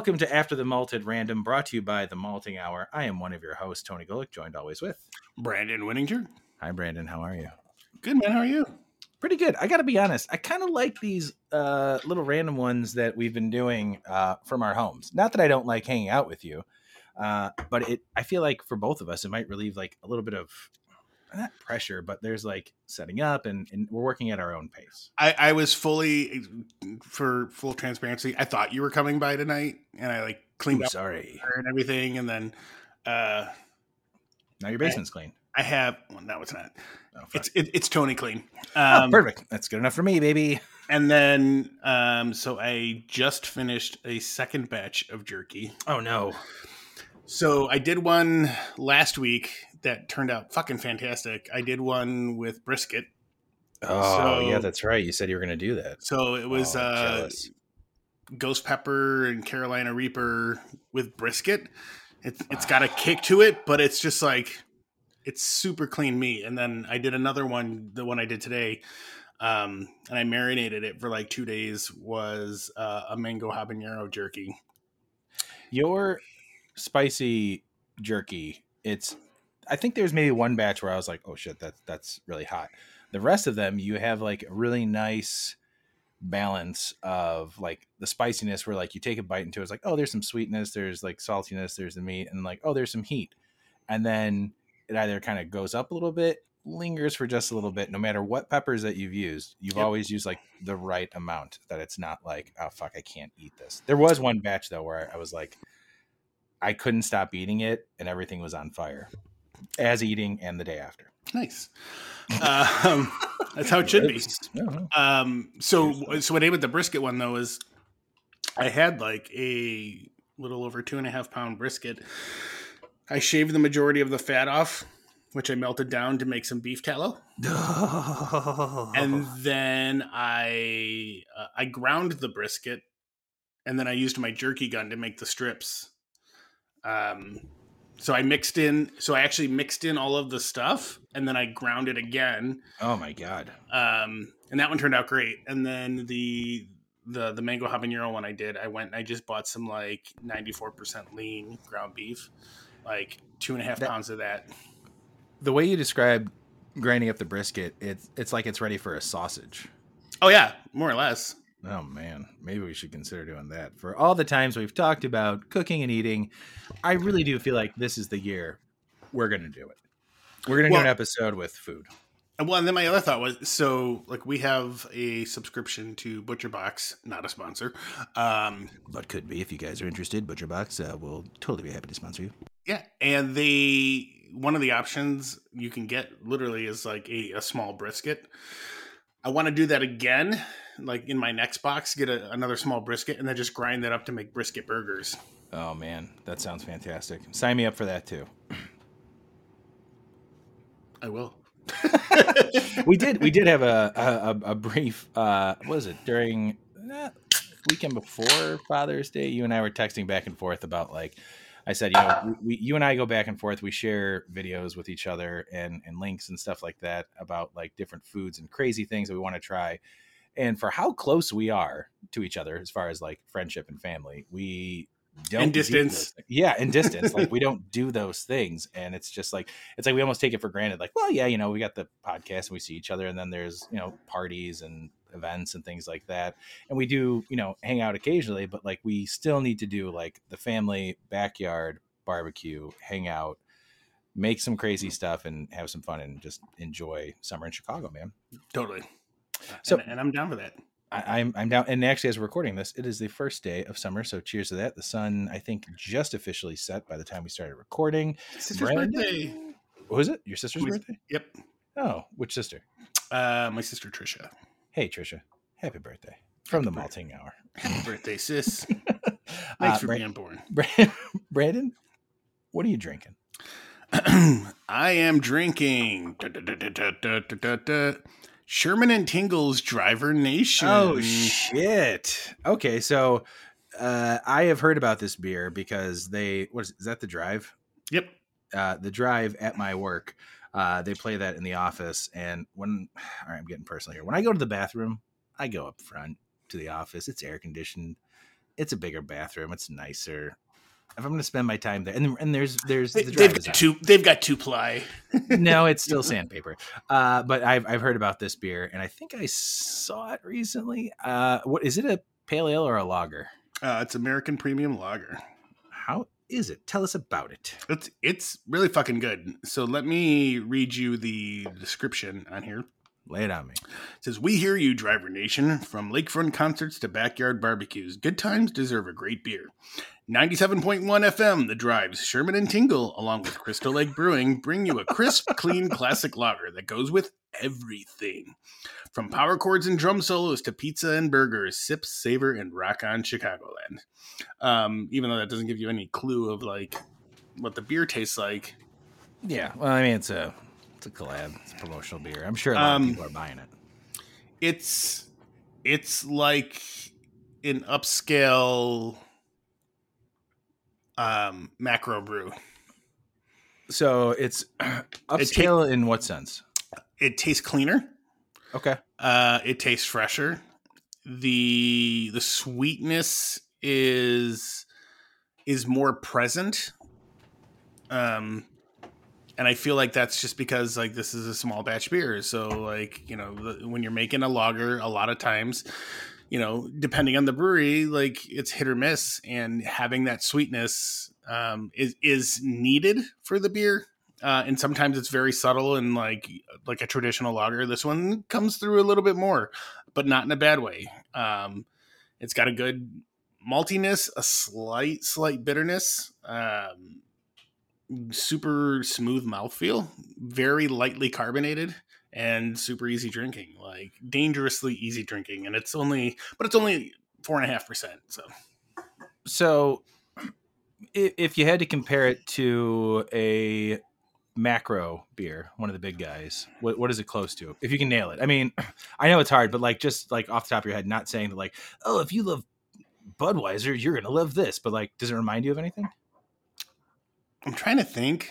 Welcome to After the Malted Random, brought to you by the Malting Hour. I am one of your hosts, Tony Golick, joined always with Brandon Winninger. Hi, Brandon. How are you? Good man. How are you? Pretty good. I got to be honest. I kind of like these uh, little random ones that we've been doing uh, from our homes. Not that I don't like hanging out with you, uh, but it. I feel like for both of us, it might relieve like a little bit of not pressure, but there's like setting up, and, and we're working at our own pace. I, I was fully for full transparency. I thought you were coming by tonight, and I like cleaned Ooh, up sorry. and everything, and then uh, Now your basement's clean. I have. Well, no, it's not. Oh. It's it, it's Tony clean. Oh, Um, perfect. That's good enough for me, baby. and then um, so I just finished a second batch of jerky. Oh no. So I did one last week that turned out fucking fantastic. I did one with brisket. Oh yeah, that's right. You said you were going to do that. So it was Oh, uh, ghost pepper and Carolina Reaper with brisket. It's it's got a kick to it, but it's just like it's super clean meat. And then I did another one, the one I did today, um, and I marinated it for like two days. Was uh, a mango habanero jerky. Your spicy jerky, it's I think there's maybe one batch where I was like, "Oh shit, that that's really hot." The rest of them, you have like a really nice balance of like the spiciness where like you take a bite into it, it's like, "Oh, there's some sweetness, there's like saltiness, there's the meat and like, "Oh, there's some heat." And then it either kind of goes up a little bit, lingers for just a little bit no matter what peppers that you've used. You've Yep. always used like the right amount that it's not like, "Oh fuck, I can't eat this." There was one batch though where I was like I couldn't stop eating it, and everything was on fire, as eating and the day after. Nice. Um, that's how it should be. Um, so so what I did with the brisket one though is I had like a little over two and a half pound brisket. I shaved the majority of the fat off, which I melted down to make some beef tallow, and then I uh, I ground the brisket, and then I used my jerky gun to make the strips. Um, so I mixed in. So I actually mixed in all of the stuff, and then I ground it again oh my god! um, and that one turned out great. And then the the the mango habanero one I did, I went and I just bought some like ninety four percent lean ground beef, like two and a half That- pounds of that. The way you describe grinding up the brisket, it's it's like it's ready for a sausage. Oh yeah, more or less. Oh man, maybe we should consider doing that. For all the times we've talked about cooking and eating, I really do feel like this is the year we're gonna do it. We're gonna do Well- an episode with food. Well, and then my other thought was so like we have a subscription to ButcherBox, not a sponsor. Um, But could be if you guys are interested. ButcherBox uh, will totally be happy to sponsor you. yeah, and they one of the options you can get literally is like a, a small brisket. I want to do that again, like in my next box, get a, another small brisket, and then just grind that up to make brisket burgers. Oh man, that sounds fantastic. Sign me up for that too. I will. we did we did have a a, a brief uh what was it during eh, weekend before father's day you and i were texting back and forth about like i said you know we, you and i go back and forth we share videos with each other and and links and stuff like that about like different foods and crazy things that we want to try and for how close we are to each other as far as like friendship and family we don't And distance. yeah and distance like we don't do those things and it's just like it's like we almost take it for granted like well yeah you know we got the podcast and we see each other and then there's you know parties and events and things like that and we do you know hang out occasionally but like we still need to do like the family backyard barbecue hang out make some crazy stuff and have some fun and just enjoy summer in chicago man Totally. So- and, and I'm down for that. I, I'm I'm down, and actually, as we're recording this, it is the first day of summer. So, cheers to that. The sun, I think, just officially set by the time we started recording. Sister's Brandon? birthday. What was it? Your sister's My- birthday? Yep. Oh, which sister? Uh, my sister Trisha. Hey, Trisha. Happy birthday from the Happy Malting Hour. Happy birthday, sis. Uh, Thanks for Bra- being born. Brandon, what are you drinking? I am drinking da, da, da, Sherman and Tingle's Driver Nation. Oh shit! Okay, so uh, I have heard about this beer because they what is, is that the drive? Yep. Uh, the drive at my work. Uh, they play that in the office, and when all right, I'm getting personal here. When I go to the bathroom, I go up front to the office. It's air conditioned. it's a bigger bathroom. It's nicer. If I'm going to spend my time there, and and there's there's They, the have drive got two. They've got two ply. no, it's still sandpaper. Uh, but I've I've heard about this beer, and I think I saw it recently. Uh, what is it? A pale ale or a lager? Uh, it's American Premium Lager. How is it? Tell us about it. It's it's really fucking good. So let me read you the description on here. Lay it on me. It says, We hear you, Driver Nation. From lakefront concerts to backyard barbecues, good times deserve a great beer. 97.1 FM, The Drives, Sherman and Tingle, along with Crystal Lake Brewing, bring you a crisp, clean classic lager that goes with everything. From power chords and drum solos to pizza and burgers, sip, savor, and rock on Chicagoland. Um, even though that doesn't give you any clue of like what the beer tastes like. Yeah. Well, I mean, it's a it's a collab. It's a promotional beer. I'm sure a lot Um, of people are buying it. it's it's like an upscale um macro brew. So it's upscale in what sense? it tastes cleaner. Okay. uh it tastes fresher. The the sweetness is is more present. Um and i feel like that's just because like this is a small batch beer. So like you know the, when you're making a lager a lot of times you know depending on the brewery like it's hit or miss and having that sweetness um is is needed for the beer uh, and sometimes it's very subtle and like like a traditional lager. This one comes through a little bit more, but not in a bad way. Um, it's got a good maltiness, a slight slight bitterness, um, super smooth mouthfeel, very lightly carbonated, and super easy drinking. Like dangerously easy drinking, and it's only but it's only four and a half percent. So So if you had to compare it to a macro beer, one of the big guys, what, what is it close to? If you can nail it. I mean, I know it's hard, but like just like off the top of your head, not saying that like, oh, if you love Budweiser, you're gonna love this, but like, does it remind you of anything? I'm trying to think,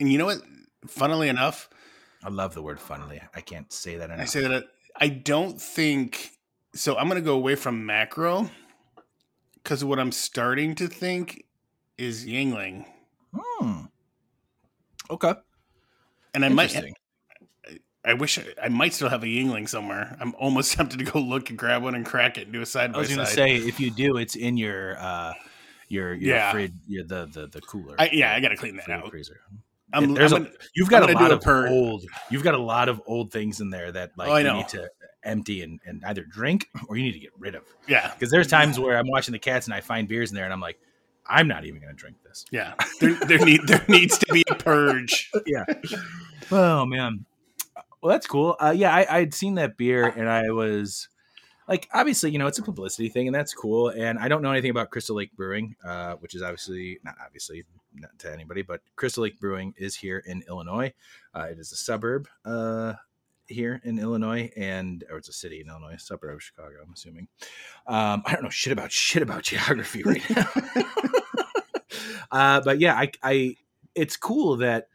and you know what? Funnily enough, I love the word funnily. I can't say that enough. I say that I don't think so. I'm going to go away from macro because what I'm starting to think is Yuengling, Hmm. Okay. and I might. I wish I, I might still have a Yuengling somewhere. I'm almost tempted to go look and grab one and crack it and do a side I was gonna say if you do, it's in your uh your your Yeah. fridge, your, the the the cooler. I, yeah, I got to clean that out. freezer. I'm, There's I'm a- gonna- You've got a lot do a of old. You've got a lot of old things in there that like Oh, I you need to empty and, and either drink or you need to get rid of. yeah, Because there's times where I'm watching the cats and I find beers in there and I'm like, I'm not even going to drink this. yeah. There, there need there needs to be a purge. yeah. Oh man. Well, that's cool. Uh, yeah, I, I'd seen that beer and I was like, obviously, you know, it's a publicity thing and that's cool. And I don't know anything about Crystal Lake Brewing, uh, which is obviously not obviously not to anybody, but Crystal Lake Brewing is here in Illinois. Uh, it is a suburb uh, here in Illinois, and or it's a city in Illinois, a suburb of Chicago. I'm assuming. Um, I don't know shit about shit about geography right now. uh, but yeah, I, I, it's cool that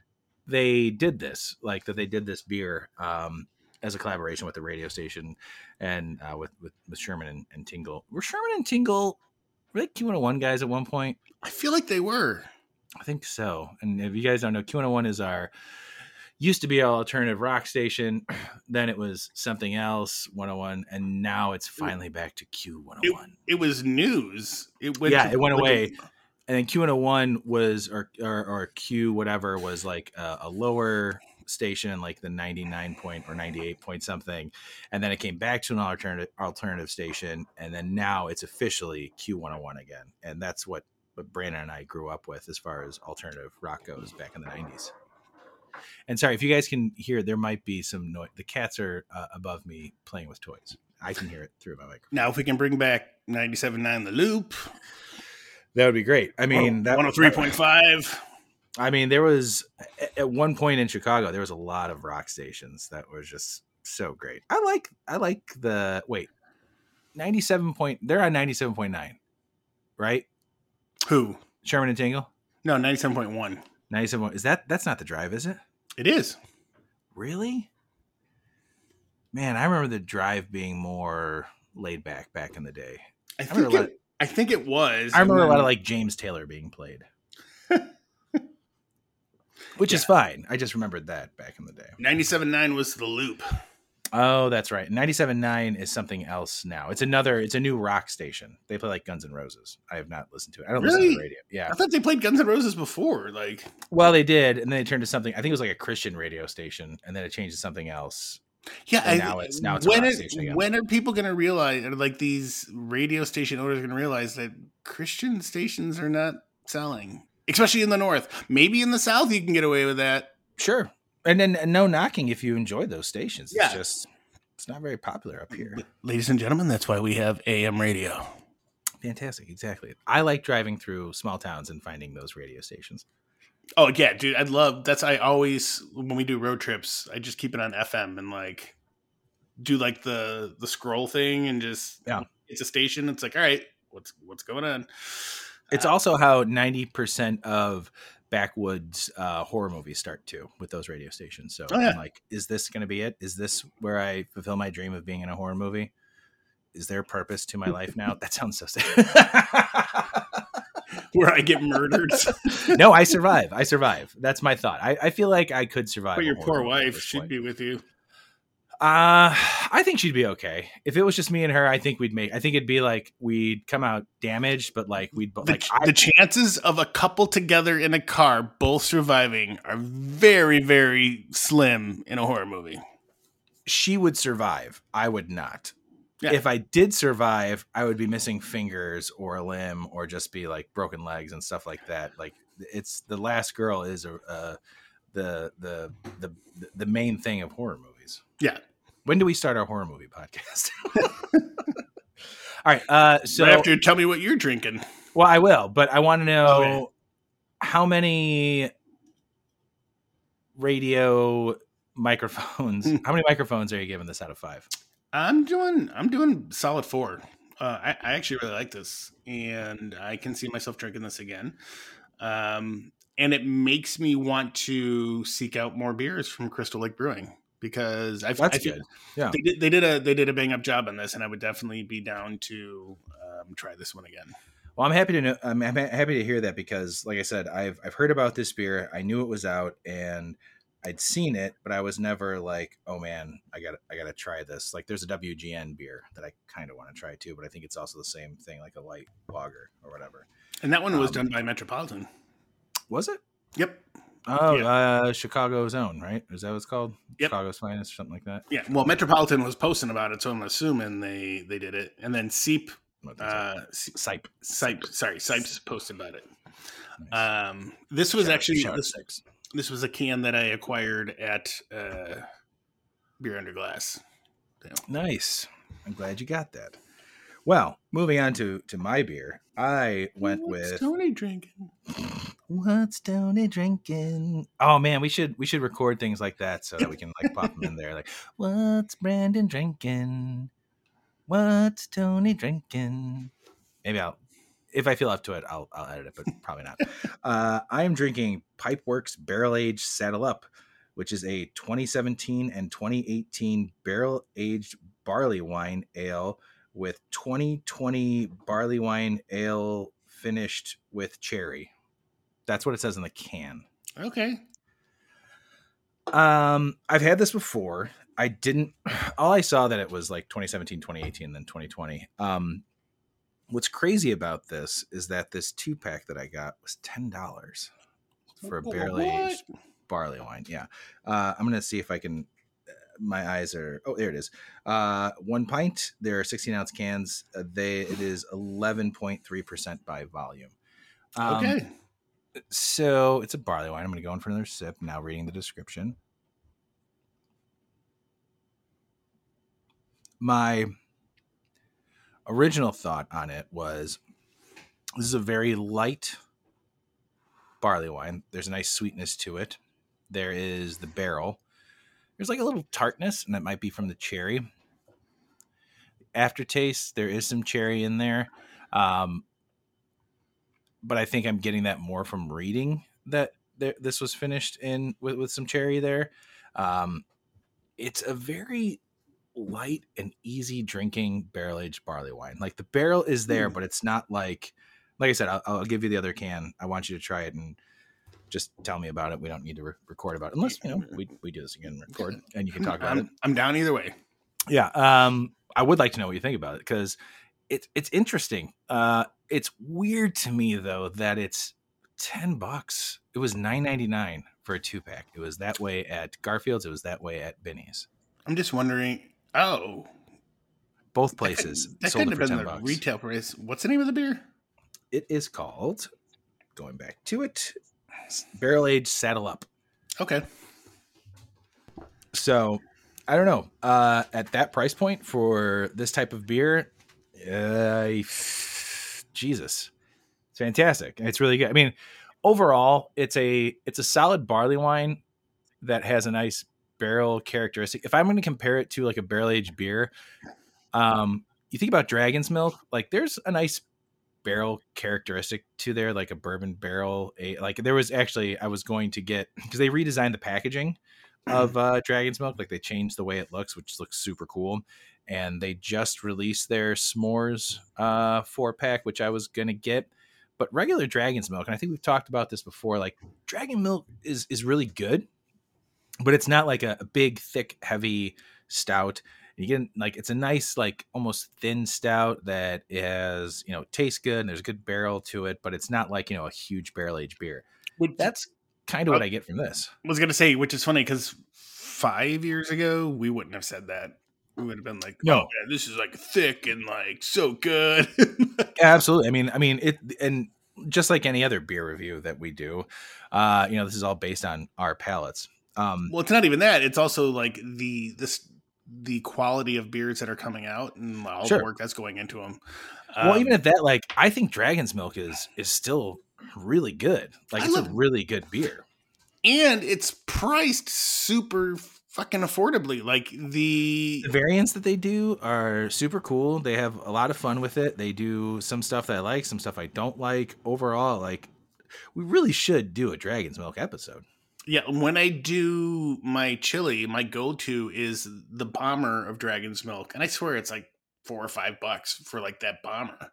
they did this, like that they did this beer um, as a collaboration with the radio station and uh, with, with with Sherman and, and Tingle. Were Sherman and Tingle were they Q101 guys at one point? I feel like they were. I think so. And if you guys don't know, Q101 is our used to be our alternative rock station. Then it was something else, 101, and now it's finally back to Q101. It was news. It went. Yeah, to- it went like, away. and then Q101 was or or, or Q whatever was like a, a lower station like the 99 point or 98 point something and then it came back to an alternative alternative station and then now it's officially Q101 again and that's what what Brandon and I grew up with as far as alternative rock goes back in the 90s and sorry if you guys can hear there might be some noise the cats are uh, above me playing with toys I can hear it through my microphone Now, if we can bring back 97.9 The Loop, that would be great I mean that 103.5. I mean, there was at- one point in Chicago, there was a lot of rock stations that was just so great. I like, I like the wait, ninety-seven point. They're on ninety-seven point nine, right? Who? Sherman and Tingle, No, 97.1. ninety-seven. Is that that's not the drive, is it? It is. Really? Man, I remember the drive being more laid back back in the day. I remember think it, I think it was. I remember and a lot of like James Taylor being played. Which is fine. I just remembered that back in the day. 97.9 was the loop. Oh, that's right. 97.9 is something else now. It's another, it's a new rock station. They play like Guns N' Roses. I have not listened to it. I don't listen to the radio. Yeah. I thought they played Guns N' Roses before. Like, Well, they did. And then they turned to something, I think it was like a Christian radio station. And then it changed to something else. yeah, And I- now it's- now it's a when, rock it- station again. when are people going to realize, or like these radio station owners are going to realize that Christian stations are not selling, especially in the North? Maybe in the South you can get away with that. Sure. And then and no knocking if you enjoy those stations. Yeah. It's just, it's not very popular up here. Ladies and gentlemen, that's why we have AM radio. Fantastic. Exactly. I like driving through small towns and finding those radio stations. Oh yeah, dude, I'd love. That's I always when we do road trips, I just keep it on FM and like do like the the scroll thing and just Yeah. it's a station. It's like all right, what's what's going on? It's Uh, also how 90% of backwoods uh, horror movies start too with those radio stations. So Oh, yeah. I'm like, is this going to be it? Is this where I fulfill my dream of being in a horror movie? Is there a purpose to my life now? That sounds so sad. where I get murdered. no, I survive. I survive. That's my thought. I, I feel like I could survive. but your poor wife, she'd be with you. Uh, I think she'd be okay. If it was just me and her, I think we'd make. I think it'd be like we'd come out damaged, but like we'd The, like I, the chances of a couple together in a car both surviving are very, very slim in a horror movie. she would survive. I would not. Yeah. If I did survive, I would be missing fingers or a limb or just be like broken legs and stuff like that. Like it's the last girl is a, uh, the, the the the main thing of horror movies. Yeah. When do we start our horror movie podcast? All right. Uh, so right after you tell me what you're drinking. well, I will, but I want to know Okay. how many radio microphones. how many microphones are you giving this out of five? I'm doing I'm doing solid four. Uh, I, I actually really like this, and I can see myself drinking this again. Um, and it makes me want to seek out more beers from Crystal Lake Brewing because I've, That's I feel- good. Yeah. They did, they did a they did a bang up job on this, and I would definitely be down to um, try this one again. Well, I'm happy to know. I'm happy to hear that because, like I said, I've I've heard about this beer. I knew it was out, and I'd seen it, but I was never like, oh man, I got I got to try this. Like, there's a WGN beer that I kind of want to try too, but I think it's also the same thing, like a light lager or whatever. And that one was Um, done by Metropolitan. Was it? Yep. Oh, Yeah. uh, Chicago's own, right? Is that what it's called? Yep. Chicago's finest, or something like that. Yeah. Well, Metropolitan was posting about it, so I'm assuming they they did it. And then Seep, What is it? uh, Sipe. Sipe, sorry, Sipes posted about it. Nice. Um, this was Shout actually shout this, Sipes. this was a can that I acquired at uh, Beer Under Glass. Nice. I'm glad you got that. Well, moving on to to my beer, I went What's with Tony drinking. What's Tony drinking? Oh man, we should we should record things like that so that we can like pop them in there. Like, what's Brandon drinking? What's Tony drinking? Maybe I'll, if I feel up to it, I'll I'll edit it, but probably not. Uh, I am drinking Pipeworks Barrel Aged Saddle Up, which is a 2017 and 2018 barrel aged barley wine ale with 2020 barley wine ale finished with cherry. That's what it says in the can. Okay. Um, I've had this before. I didn't. All I saw that it was like 2017, 2018, and then 2020. Um, what's crazy about this is that this two pack that I got was ten dollars for a Wha- barrel what? aged barley wine. Yeah, uh, I'm gonna see if I can. My eyes are. Oh, there it is. Uh, one pint. There are 16 ounce cans. Uh, they it is 11.3 percent by volume. Um, Okay. so it's a barley wine. I'm going to go in for another sip now, reading the description. My original thought on it was this is a very light barley wine. There's a nice sweetness to it. There is the barrel. There's like a little tartness, and that might be from the cherry. Aftertaste, there is some cherry in there. Um, but I think I'm getting that more from reading that there, this was finished in with, with some cherry there. Um, it's a very light and easy drinking barrel aged barley wine. Like the barrel is there, Mm. but it's not like, like I said, I'll, I'll give you the other can. I want you to try it and just tell me about it. We don't need to re- record about it unless you know we, we do this again, and record, and you can talk about I'm, it. I'm down either way. Yeah. Um, I would like to know what you think about it because it's it's interesting. Uh, it's weird to me though that it's ten bucks. It was nine ninety nine for a two pack. It was that way at Garfield's. It was that way at Benny's. I'm just wondering. Oh, Both places That sold couldn't it have for been ten the bucks. retail price. What's the name of the beer? It is called. Going back to it, barrel aged saddle up. Okay. So I don't know. Uh, at that price point for this type of beer, uh, Jesus, it's fantastic. It's really good. I mean, overall, it's a it's a solid barley wine that has a nice barrel characteristic. If I'm going to compare it to like a barrel aged beer, um, you think about Dragon's Milk. Like, there's a nice barrel characteristic to there, like a bourbon barrel. A, like there was actually I was going to get because they redesigned the packaging of uh, Dragon's Milk. Like they changed the way it looks, which looks super cool. And they just released their s'mores uh, four pack, which I was gonna get. But regular Dragon's Milk, and I think we've talked about this before. Like Dragon Milk is is really good, but it's not like a, a big, thick, heavy stout. You get like it's a nice, like almost thin stout that has you know tastes good and there's a good barrel to it, but it's not like you know a huge barrel aged beer. Which That's kind of what I get from this. I was gonna say, which is funny because five years ago we wouldn't have said that. We would have been like, No. "Oh, man, this is like thick and like so good." Absolutely. I mean, I mean it, and just like any other beer review that we do, uh, you know, this is all based on our palates. Um, well, it's not even that. It's also like the this the quality of beers that are coming out and all Sure. the work that's going into them. well, even um at that, like, I think Dragon's Milk is is still really good. Like, I it's a really good beer. and it's priced super fucking affordably. Like the The variants that they do are super cool. They have a lot of fun with it. They do some stuff that I like, some stuff I don't like. Overall, like, we really should do a Dragon's Milk episode. Yeah, when I do my chili, my go-to is the bomber of Dragon's Milk, and I swear it's like four or five bucks for like that bomber.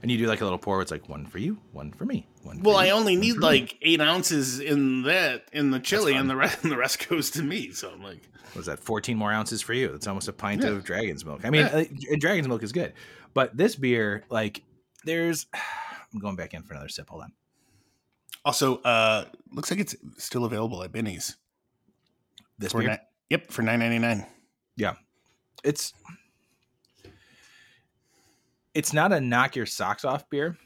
And you do like a little pour. It's like one for you, one for me, one. For Well, I you, only need for me. like eight ounces in that in the chili, and the rest and the rest goes to me. So I'm like, what is that 14 more ounces for you that's almost a pint Yeah. of dragon's milk i mean Yeah. uh, dragon's milk is good but this beer like there's i'm going back in for another sip hold on also, uh, looks like it's still available at Benny's. this For beer? ni- yep, for nine ninety nine. Yeah, it's it's not a knock your socks off beer.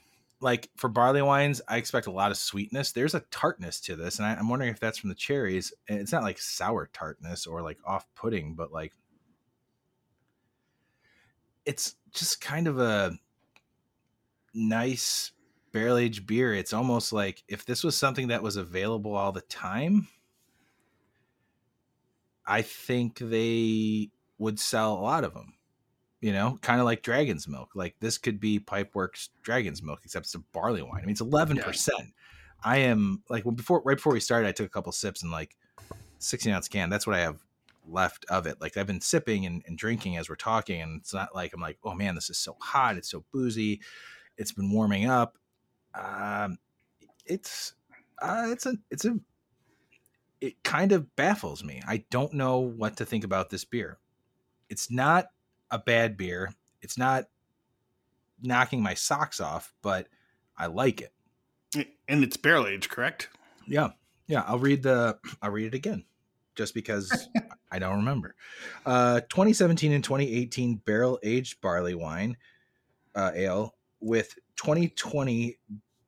Like for barley wines i expect a lot of sweetness. There's a tartness to this and I, i'm wondering if that's from the cherries. And it's not like sour tartness or like off putting but like it's just kind of a nice barrel aged beer it's almost like if this was something that was available all the time i think they would sell a lot of them you know, kind of like Dragon's Milk. Like this could be Pipeworks Dragon's Milk, except it's a barley wine. I mean, it's eleven percent. I am like when before right before we started, I took a couple sips and like sixteen ounce can. That's what I have left of it. Like I've been sipping and, and drinking as we're talking, and it's not like I'm like, oh man, this is so hot. It's so boozy. It's been warming up. Um, it's uh, it's a it's a it kind of baffles me. I don't know what to think about this beer. It's not a bad beer. It's not knocking my socks off, but I like it. And it's barrel aged, correct? Yeah. Yeah. I'll read the I'll read it again. Just because I don't remember. Uh 2017 and 2018 barrel aged barley wine uh ale with 2020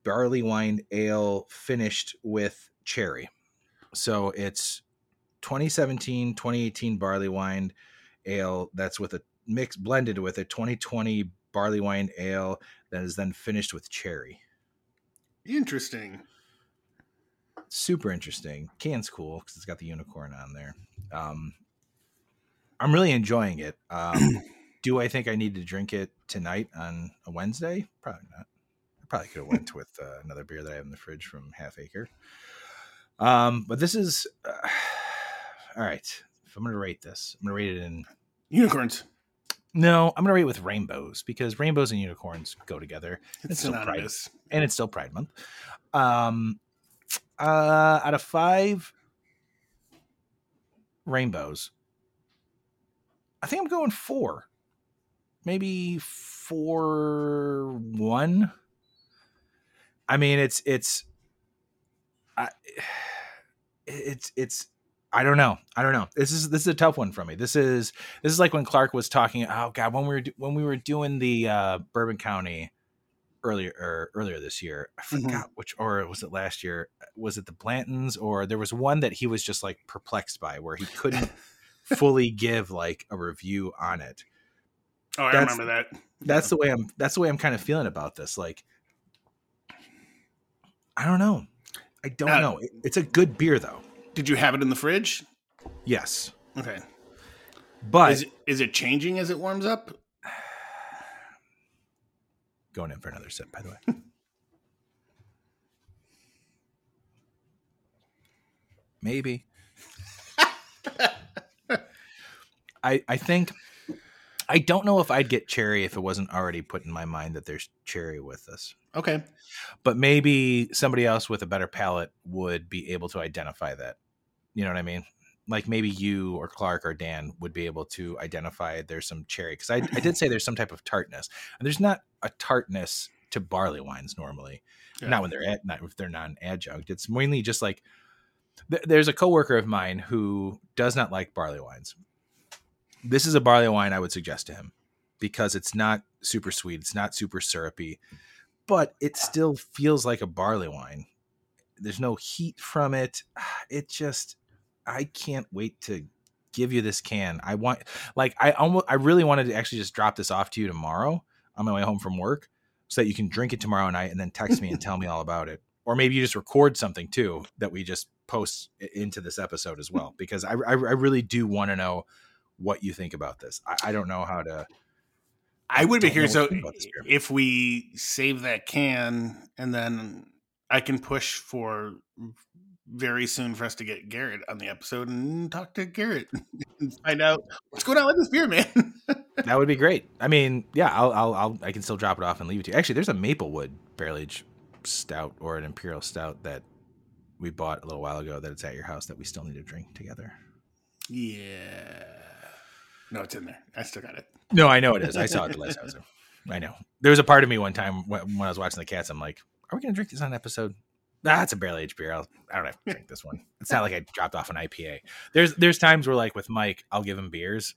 barley wine ale finished with cherry. So it's 2017 2018 barley wine ale that's with a mix blended with a 2020 barley wine ale that is then finished with cherry. Interesting. Super interesting. Can's cool because it's got the unicorn on there. Um, I'm really enjoying it. Um, do I think I need to drink it tonight on a Wednesday? Probably not. I probably could have went with uh, another beer that I have in the fridge from Half Acre. Um, but this is uh, all right. If I'm going to rate this, I'm going to rate it in Unicorns. No, I'm gonna rate it with rainbows because rainbows and unicorns go together. It's, still Pride, and it's still Pride Month. Um, uh, out of five rainbows, I think I'm going four, maybe four one. I mean, it's it's, I, it's it's I don't know. I don't know. This is this is a tough one for me. This is this is like when Clark was talking. Oh God, when we were when we were doing the uh, Bourbon County earlier or earlier this year. I Mhm. forgot which or was it last year? Was it the Blantons or there was one that he was just like perplexed by where he couldn't fully give like a review on it. Oh, I That's- remember that. That's the way I'm. That's the way I'm kind of feeling about this. Like, I don't know. I don't Uh, know. It- it's a good beer though. Did you have it in the fridge? Yes, Okay. but Is it, is it changing as it warms up? going in for another sip. By the way. Maybe. I I think I don't know if I'd get cherry if it wasn't already put in my mind that there's cherry with this. Okay. But maybe somebody else with a better palate would be able to identify that. You know what I mean? Like maybe you or Clark or Dan would be able to identify there's some cherry because I, I did say there's some type of tartness and there's not a tartness to barley wines normally Yeah. not when they're at, not if they're non-adjunct. It's mainly just like th- there's a coworker of mine who does not like barley wines. This is a barley wine I would suggest to him because it's not super sweet, it's not super syrupy, but it still feels like a barley wine. There's no heat from it. It just I can't wait to give you this can. I want like I almost I really wanted to actually just drop this off to you tomorrow on my way home from work so that you can drink it tomorrow night and then text me and tell me all about it. Or maybe you just record something too that we just post into this episode as well, because I, I, I really do want to know what you think about this. I, I don't know how to. I would be don't know curious. what So, to think about this beer. if we save that can, and then I can push for very soon for us to get Garrett on the episode and talk to Garrett and find out what's going on with this beer, man. That would be great. I mean, yeah, I'll, I'll, I'll, I can still drop it off and leave it to you. Actually, there's a Maplewood barrel aged stout or an imperial stout that we bought a little while ago that it's at your house that we still need to drink together. yeah. No, it's in there. I still got it. No, I know it is. I saw it the last house. I know. There was a part of me one time when, when I was watching the cats. I'm like, are we going to drink this on episode? That's a barrel aged beer. I'll, I don't have to drink this one. It's not like I dropped off an IPA. There's there's times where like with Mike, I'll give him beers,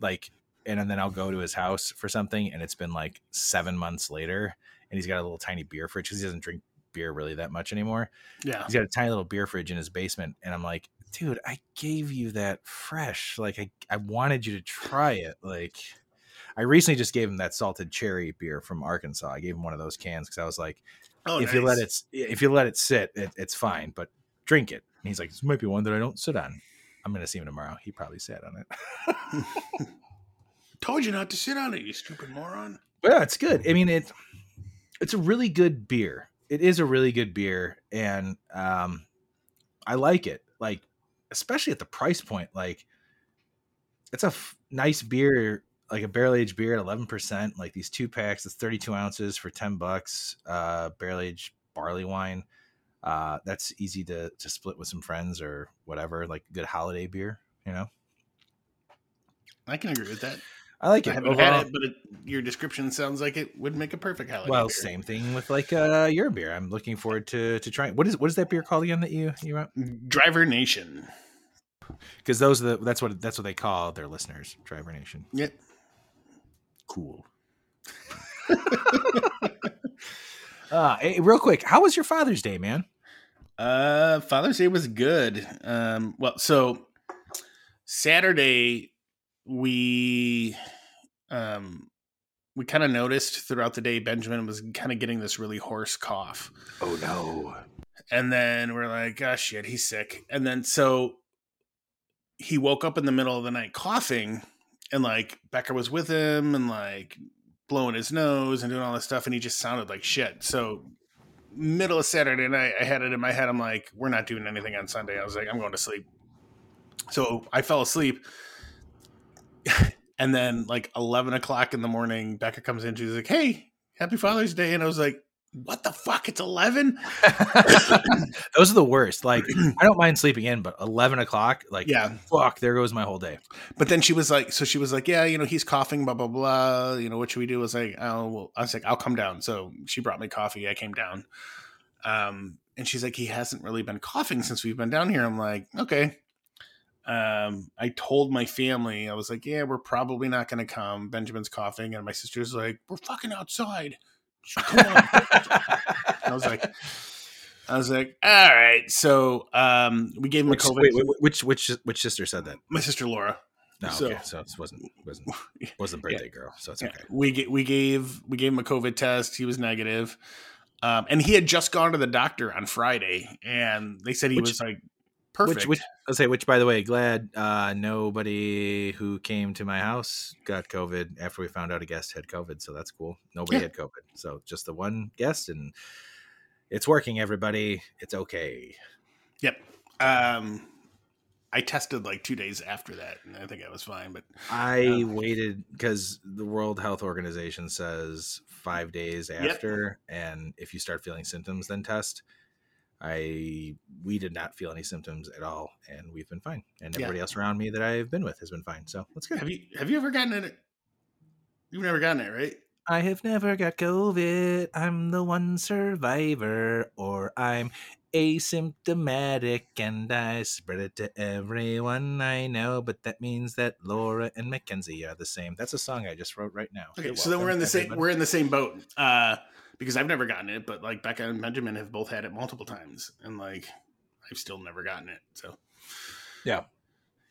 like, and then I'll go to his house for something, and it's been like seven months later, and he's got a little tiny beer fridge because he doesn't drink beer really that much anymore. Yeah. He's got a tiny little beer fridge in his basement, and I'm like, dude, I gave you that fresh. Like, I I wanted you to try it. Like, I recently just gave him that salted cherry beer from Arkansas. I gave him one of those cans because I was like, Oh, if you let it if you let it sit, it, it's fine, but drink it. And he's like, this might be one that I don't sit on. I'm gonna see him tomorrow. He probably sat on it. Told you not to sit on it, you stupid moron. Yeah, it's good. I mean, it it's a really good beer. It is a really good beer, and um, I like it. Like, especially at the price point. Like, it's a f- nice beer, like a barrel aged beer at eleven percent. Like these two packs, it's thirty two ounces for ten bucks. Uh, barrel aged barley wine. Uh, that's easy to to split with some friends or whatever. Like good holiday beer, you know. I can agree with that. I like I it. haven't Overall- had it, but it, your description sounds like it would make a perfect holiday. Well, beer. same thing with like uh your beer. I'm looking forward to to trying. What is what is that beer called again that you you want? Driver Nation. Because those are the that's what that's what they call their listeners, Driver Nation. Yep. Cool. uh, hey, real quick, how was your Father's Day, man? Uh, Father's Day was good. Um, well, so Saturday we um we kind of noticed throughout the day Benjamin was kind of getting this really hoarse cough. Oh no! And then we're like, oh shit, he's sick. And then so he woke up in the middle of the night coughing, and like Becca was with him and like blowing his nose and doing all this stuff, and he just sounded like shit. So middle of Saturday night, I had it in my head. I'm like, we're not doing anything on Sunday. I was like, I'm going to sleep. So I fell asleep. And then like eleven o'clock in the morning, Becca comes in. She's like, "Hey, Happy Father's Day," and I was like, "What the fuck? It's 11? Those are the worst. Like, I don't mind sleeping in, but eleven o'clock, like, Yeah. fuck, there goes my whole day. But then she was like, so she was like, yeah, you know, he's coughing, blah blah blah. You know, what should we do? I was like, oh, well, I was like, I'll come down. So she brought me coffee. I came down. Um, and she's like, he hasn't really been coughing since we've been down here. I'm like, okay. Um, I told my family, I was like, yeah, we're probably not going to come. Benjamin's coughing, and my sister's like, we're fucking outside. Come on. I was like, I was like, all right. So um, we gave him Which, a COVID. wait, wait, which which which sister said that? my sister Laura. No, So- okay, so it wasn't wasn't wasn't birthday girl, so it's Yeah, okay. we we gave we gave him a COVID test. He was negative. Um, and he had just gone to the doctor on Friday, and they said he Which- was like perfect. Which which I'll say which by the way, glad uh nobody who came to my house got COVID after we found out a guest had COVID, so that's cool. Nobody Yeah. had COVID. So just the one guest and it's working everybody. It's okay. yep. Um, I tested like two days after that, and I think I was fine. But I Um, waited because the World Health Organization says five days after, and if you start feeling symptoms, then test. I we did not feel any symptoms at all, and we've been fine. And Yeah. everybody else around me that I've been with has been fine. So that's good. have you have you ever gotten it? You've never gotten it, right? I have never got COVID. I'm the one survivor, or I'm asymptomatic and I spread it to everyone I know. But that means that Laura and Mackenzie are the same. That's a song I just wrote right now. Okay, You're so then we're in the same we're in the same boat. Uh, because I've never gotten it, but like Becca and Benjamin have both had it multiple times, and like I've still never gotten it. So Yeah.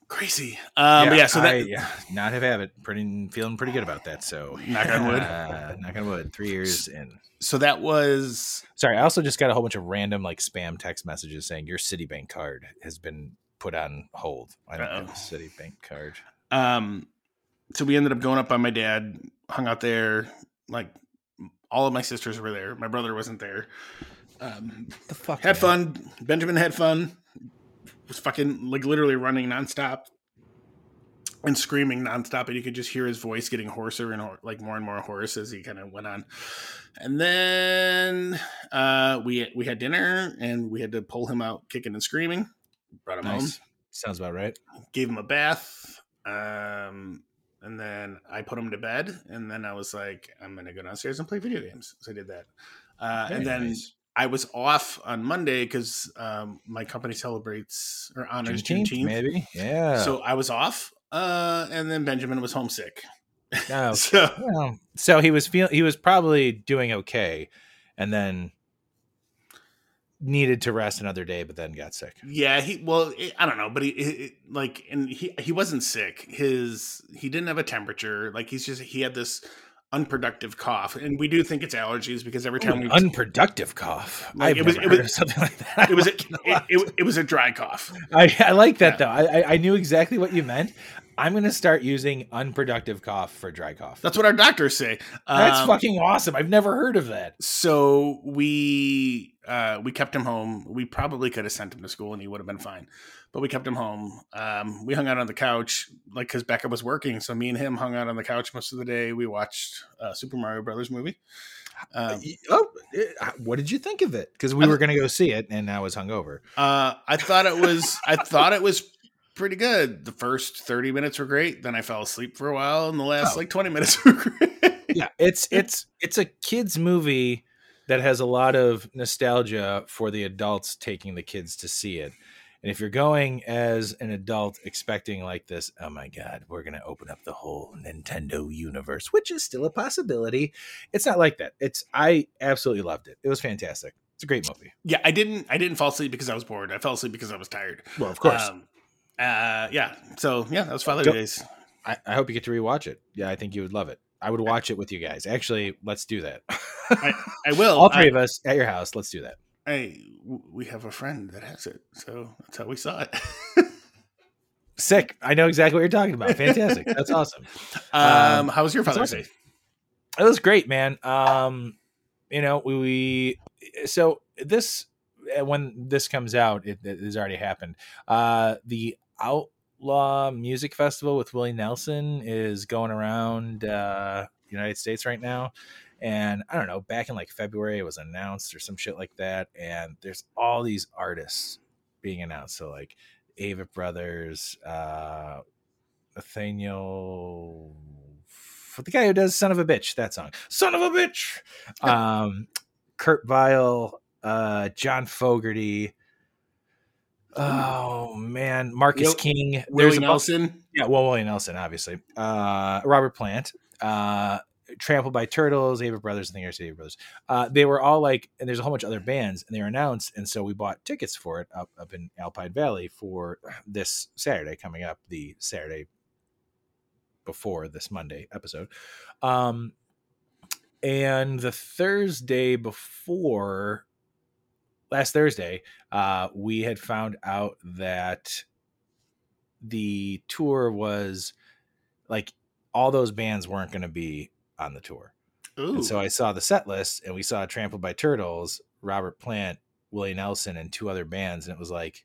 crazy. Um, but yeah, so that I, yeah, not have have it. Pretty feeling pretty good about that. So Knock on wood. Uh, knock on wood. Three years in. so that was Sorry, I also just got a whole bunch of random like spam text messages saying your Citibank card has been put on hold. I don't have a. Citibank card. Um, so we ended up going up by my dad, hung out there. Like all of my sisters were there. My brother wasn't there. Um, The fuck had man? fun. Benjamin had fun. Was fucking like literally running nonstop and screaming nonstop, and you could just hear his voice getting hoarser and like more and more hoarse as he kind of went on. And then uh, we we had dinner, and we had to pull him out kicking and screaming. Brought him home Sounds about right. gave him a bath um and then i put him to bed and then i was like i'm gonna go downstairs and play video games so i did that uh, and then nice. i was off on monday because um, my company celebrates or honors Juneteenth, juneteenth maybe. Yeah. so i was off uh, and then benjamin was homesick Oh, so well, so he was feel he was probably doing okay, and then needed to rest another day, but then got sick. yeah he well it, i don't know but he it, like and he he wasn't sick his he didn't have a temperature like he's just he had this unproductive cough and we do think it's allergies because every oh, time we unproductive cough. Like, it was- it was- something like that. it was a, it, it, was a dry cough. I, I like that Yeah. though. I- I knew exactly what you meant. I'm gonna start using unproductive cough for dry cough. That's what our doctors say. That's Um, fucking awesome. I've never heard of that. So we uh, we kept him home. We probably could have sent him to school and he would have been fine, but we kept him home. Um, we hung out on the couch, like because Becca was working. So me and him hung out on the couch most of the day. We watched uh, Super Mario Brothers movie. Um, oh, eh, what did you think of it? Because we were gonna go see it, and I was hungover. uh, I thought it was I thought it was pretty good. The first thirty minutes were great. Then I fell asleep for a while, and the last Oh. like twenty minutes were great. yeah it's it's it's a kids movie that has a lot of nostalgia for the adults taking the kids to see it and if you're going as an adult expecting like this oh my god we're going to open up the whole nintendo universe which is still a possibility it's not like that it's i absolutely loved it it was fantastic it's a great movie Yeah, I didn't. I didn't fall asleep because I was bored. I fell asleep because I was tired. well of Um, uh, yeah. So yeah, that was Father's Days. I, I hope you get to rewatch it yeah i think you would love it i would watch it with you guys actually let's do that I will. all three I, of us at your house let's do that I- w- we have a friend that has it, so that's how we saw it. Sick. I know exactly what you're talking about. Fantastic. That's awesome. um, Um, how was your Father's. Day? It was great, man. Um, you know, we, we so this when this comes out, it, it has already happened. Uh, the Outlaw Music Festival with Willie Nelson is going around uh, United States right now. And I don't know, back in like February, it was announced or some shit like that. And there's all these artists being announced. So like Avett Brothers, uh, Nathaniel, the guy who does "Son of a Bitch" that song, "Son of a Bitch," um, Kurt Vile, uh, John Fogerty. Oh man, Marcus Will- King, Willie Nelson. yeah, well, Willie Nelson, obviously. Uh, Robert Plant, uh, Trampled by Turtles, Avett Brothers, I think I said Avett Brothers. Uh, they were all like, and there's a whole bunch of other bands, and they were announced, and so we bought tickets for it up up in Alpine Valley for this Saturday coming up, the Saturday before this Monday episode. Um, and the Thursday before last Thursday, uh, we had found out that the tour was like all those bands weren't going to be on the tour. Ooh. And so I saw the set list and we saw Trampled by Turtles, Robert Plant, Willie Nelson, and two other bands. And it was like,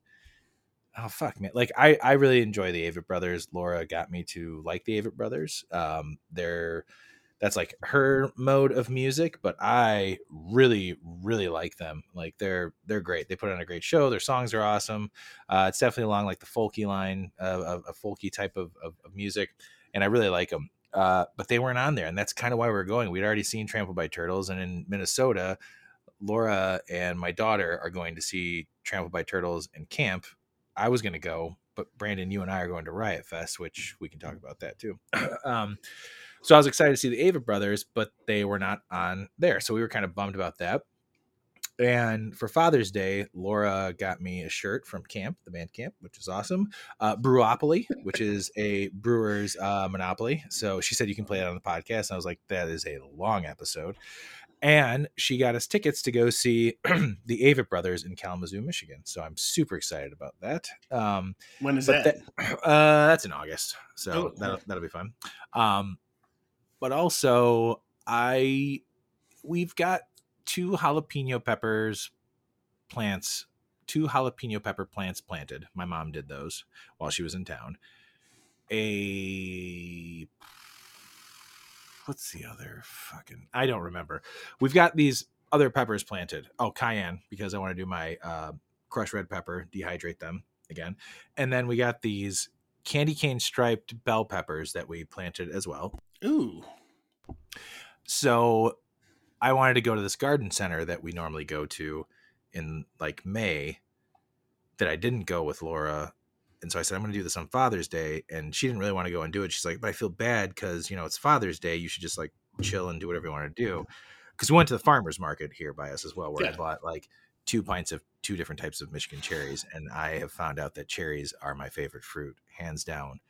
oh, fuck, man. Like, I, I really enjoy the Avett Brothers. Laura got me to like the Avett Brothers. Um, they're, that's like her mode of music, but I really, really like them. Like they're they're great. They put on a great show. Their songs are awesome. Uh, it's definitely along like the folky line of, a folky type of, of, of music, and I really like them. Uh, but they weren't on there, and that's kind of why we are going. We'd already seen Trampled by Turtles, and in Minnesota, Laura and my daughter are going to see Trampled by Turtles in camp. I was going to go, but Brandon, you and I are going to Riot Fest, which we can talk about that too. um, so I was excited to see the Avett Brothers, but they were not on there, so we were kind of bummed about that. And for Father's Day, Laura got me a shirt from camp, the band camp, which is awesome. Uh, Brewopoly, which is a brewer's uh, monopoly. So she said you can play it on the podcast. And I was like, that is a long episode. And she got us tickets to go see the Avett Brothers in Kalamazoo, Michigan. So I'm super excited about that. Um, when is that? that- uh, that's in August, so Oh, that'll that'll be fun. Um, but also, I we've got two jalapeno peppers plants, two jalapeno pepper plants planted. My mom did those while she was in town. A what's the other fucking I don't remember. We've got these other peppers planted. Oh, cayenne because I want to do my uh, crushed red pepper, dehydrate them again. And then we got these candy cane striped bell peppers that we planted as well. Ooh. So I wanted to go to this garden center that we normally go to in like May that I didn't go with Laura. And so I said, I'm going to do this on Father's Day. And she didn't really want to go and do it. She's like, but I feel bad because, you know, it's Father's Day. You should just like chill and do whatever you want to do. Because we went to the farmer's market here by us as well, where I bought like two pints of two different types of Michigan cherries. And I have found out that cherries are my favorite fruit, hands down.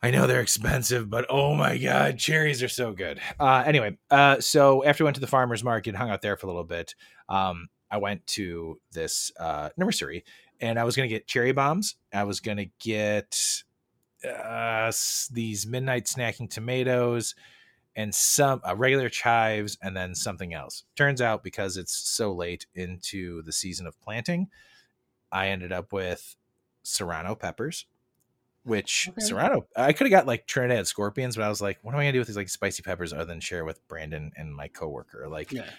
I know they're expensive, but oh my god, cherries are so good. Uh, anyway, uh, so after we went to the farmers market, hung out there for a little bit, um, I went to this uh, nursery, and I was gonna get cherry bombs. I was gonna get uh, these midnight snacking tomatoes and some uh, regular chives, and then something else. Turns out because it's so late into the season of planting, I ended up with serrano peppers which Okay. Serrano, I could have got like Trinidad scorpions, but I was like, what am I gonna do with these like spicy peppers other than share with Brandon and my coworker? Like, Yeah.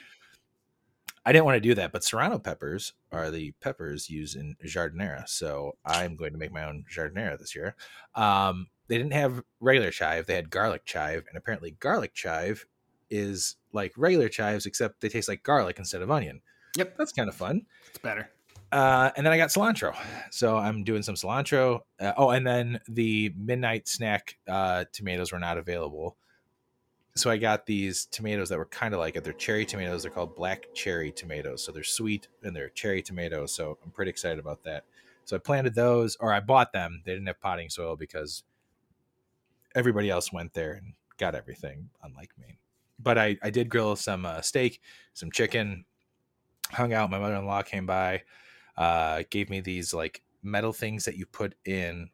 I didn't want to do that, but Serrano peppers are the peppers used in giardiniera, so I'm going to make my own giardiniera this year. Um, they didn't have regular chive; they had garlic chive, and apparently garlic chive is like regular chives, except they taste like garlic instead of onion. Yep. That's kind of fun. It's better. Uh, and then I got cilantro. So I'm doing some cilantro. Uh, oh, and then the midnight snack uh, tomatoes were not available. So I got these tomatoes that were kind of like it. They're cherry tomatoes. They're called black cherry tomatoes. So they're sweet and they're cherry tomatoes. So I'm pretty excited about that. So I planted those, or I bought them. They didn't have potting soil because everybody else went there and got everything, unlike me. But I, I did grill some uh, steak, some chicken, hung out. My mother in law came by uh, gave me these like metal things that you put in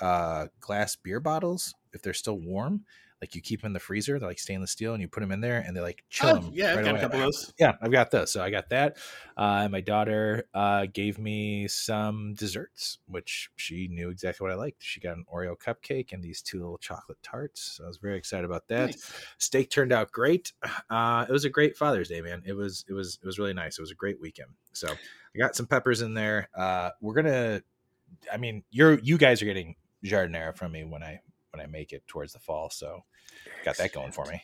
uh, glass beer bottles if they're still warm. Like you keep them in the freezer, they're like stainless steel, and you put them in there, and they like chill Oh, them. yeah, I've got away. a couple of those. Yeah, I've got those. So I got that. Uh, my daughter uh, gave me some desserts, which she knew exactly what I liked. She got an Oreo cupcake and these two little chocolate tarts. So I was very excited about that. Nice. Steak turned out great. Uh, it was a great Father's Day, man. It was it was it was really nice. It was a great weekend. So I got some peppers in there. Uh, we're gonna. I mean, you're you guys are getting giardiniera from me when I when I make it towards the fall. So got that going for me.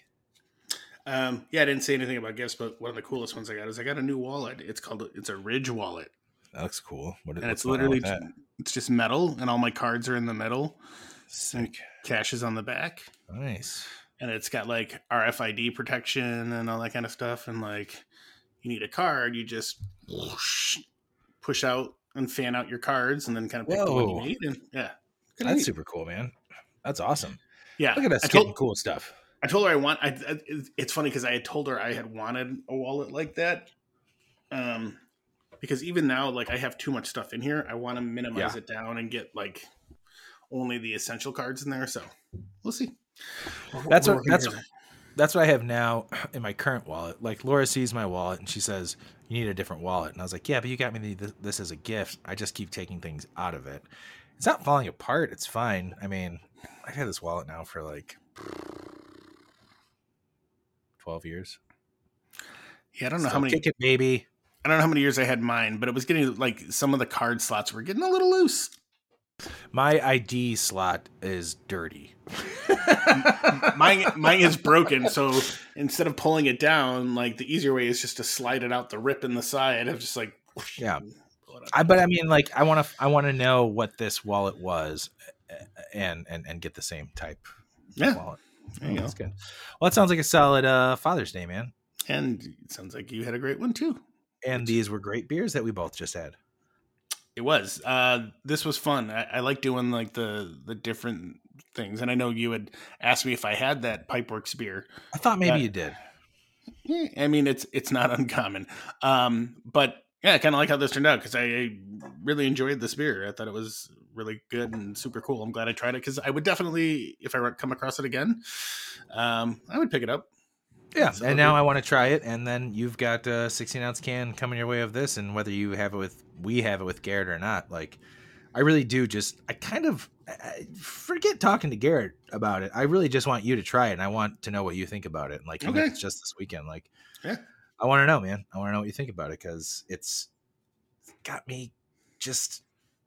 Um, yeah, I didn't say anything about gifts, but one of the coolest ones I got is I got a new wallet. It's called it's a Ridge wallet, That looks cool. What, and it's literally it's just metal, and all my cards are in the middle. sick. Cash is on the back, Nice. and it's got like RFID protection and all that kind of stuff. And like, you need a card, you just whoosh, push out and fan out your cards, and then kind of pick the one you Whoa. need. And yeah, That's super cool, man. That's awesome. yeah. Look at us getting cool stuff. I told her I want. I, I, it's funny because I had told her I had wanted a wallet like that. Um, because even now, like I have too much stuff in here. I want to minimize Yeah. it down and get like only the essential cards in there. So we'll see. We're- That's we're what- that's together. That's what I have now in my current wallet. Like Laura sees my wallet and she says, "You need a different wallet." And I was like, "Yeah, but you got me the, this as a gift. I just keep taking things out of it. It's not falling apart. It's fine. I mean, I've had this wallet now for like twelve years. Yeah, I don't know how many. kick it, baby. I don't know how many years I had mine, but it was getting like some of the card slots were getting a little loose. My ID slot is dirty. mine mine is broken, so instead of pulling it down, like the easier way is just to slide it out the rip in the side. of just like Yeah. It out. I, but I mean, like, I want to, I want to know what this wallet was, and and and get the same type Yeah. wallet. There you go. that's good. Well, that sounds like a solid uh, Father's Day, man. And it sounds like you had a great one too. And these were great beers that we both just had. It was. Uh, this was fun. I, I like doing like the the different things. And I know you had asked me if I had that Pipeworks beer. I thought maybe Yeah. you did. I mean, it's it's not uncommon. Um, but yeah, I kind of like how this turned out because I, really enjoyed this beer. I thought it was really good and super cool. I'm glad I tried it because I would definitely, if I come across it again, um, I would pick it up. Yeah, So and now good. I want to try it. And then you've got a 16 ounce can coming your way of this, and whether you have it with we have it with Garrett or not, like I really do. Just I kind of I- forget talking to Garrett about it. I really just want you to try it, and I want to know what you think about it. And like, Okay. it's just this weekend, like, Yeah. I want to know, man. I want to know what you think about it because it's got me just.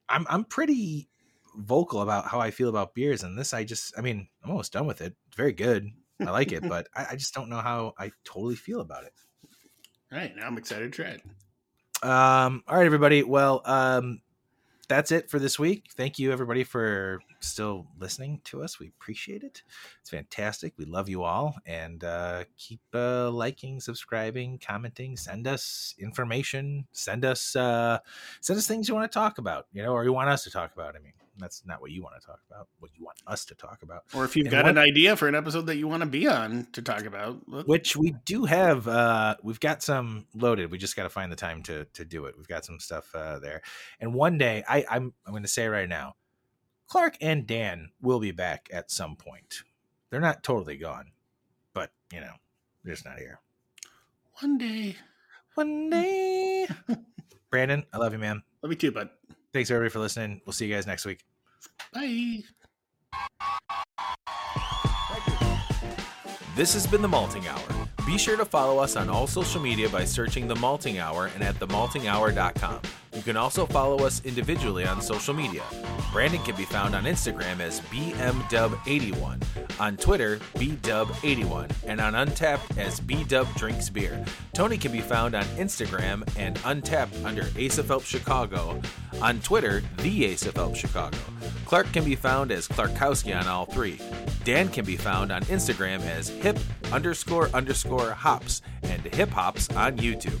I'm I'm pretty vocal about how I feel about beers, and this I just I mean I'm almost done with it. It's very good. I like it, but I, I just don't know how I totally feel about it. All right, now I'm excited to try it. Um, all right, everybody. Well, um, that's it for this week. Thank you, everybody, for still listening to us. We appreciate it. It's fantastic. We love you all, and uh, keep uh, liking, subscribing, commenting. Send us information. Send us uh, send us things you want to talk about. You know, or you want us to talk about. I mean, that's not what you want to talk about. What you want us to talk about. Or if you've And got what- an idea for an episode that you want to be on to talk about, which we do have uh we've got some loaded we just got to find the time to to do it we've got some stuff uh there and one day i i'm i'm going to say right now clark and dan will be back at some point they're not totally gone but you know they're just not here one day. one day brandon i love you man Love you too, bud. Thanks everybody for listening we'll see you guys next week Bye. This has been The Malting Hour. Be sure to follow us on all social media by searching The Malting Hour and at themaltinghour.com. You can also follow us individually on social media. Brandon can be found on Instagram as BMDub81, on Twitter, BDub81, and on Untappd as BDub Drinks Beer. Tony can be found on Instagram and Untappd under Ace of Help Chicago, on Twitter, The Ace of Help Chicago. Clark can be found as Clarkowski on all three. Dan can be found on Instagram as hip underscore underscore hops and hip hops on YouTube.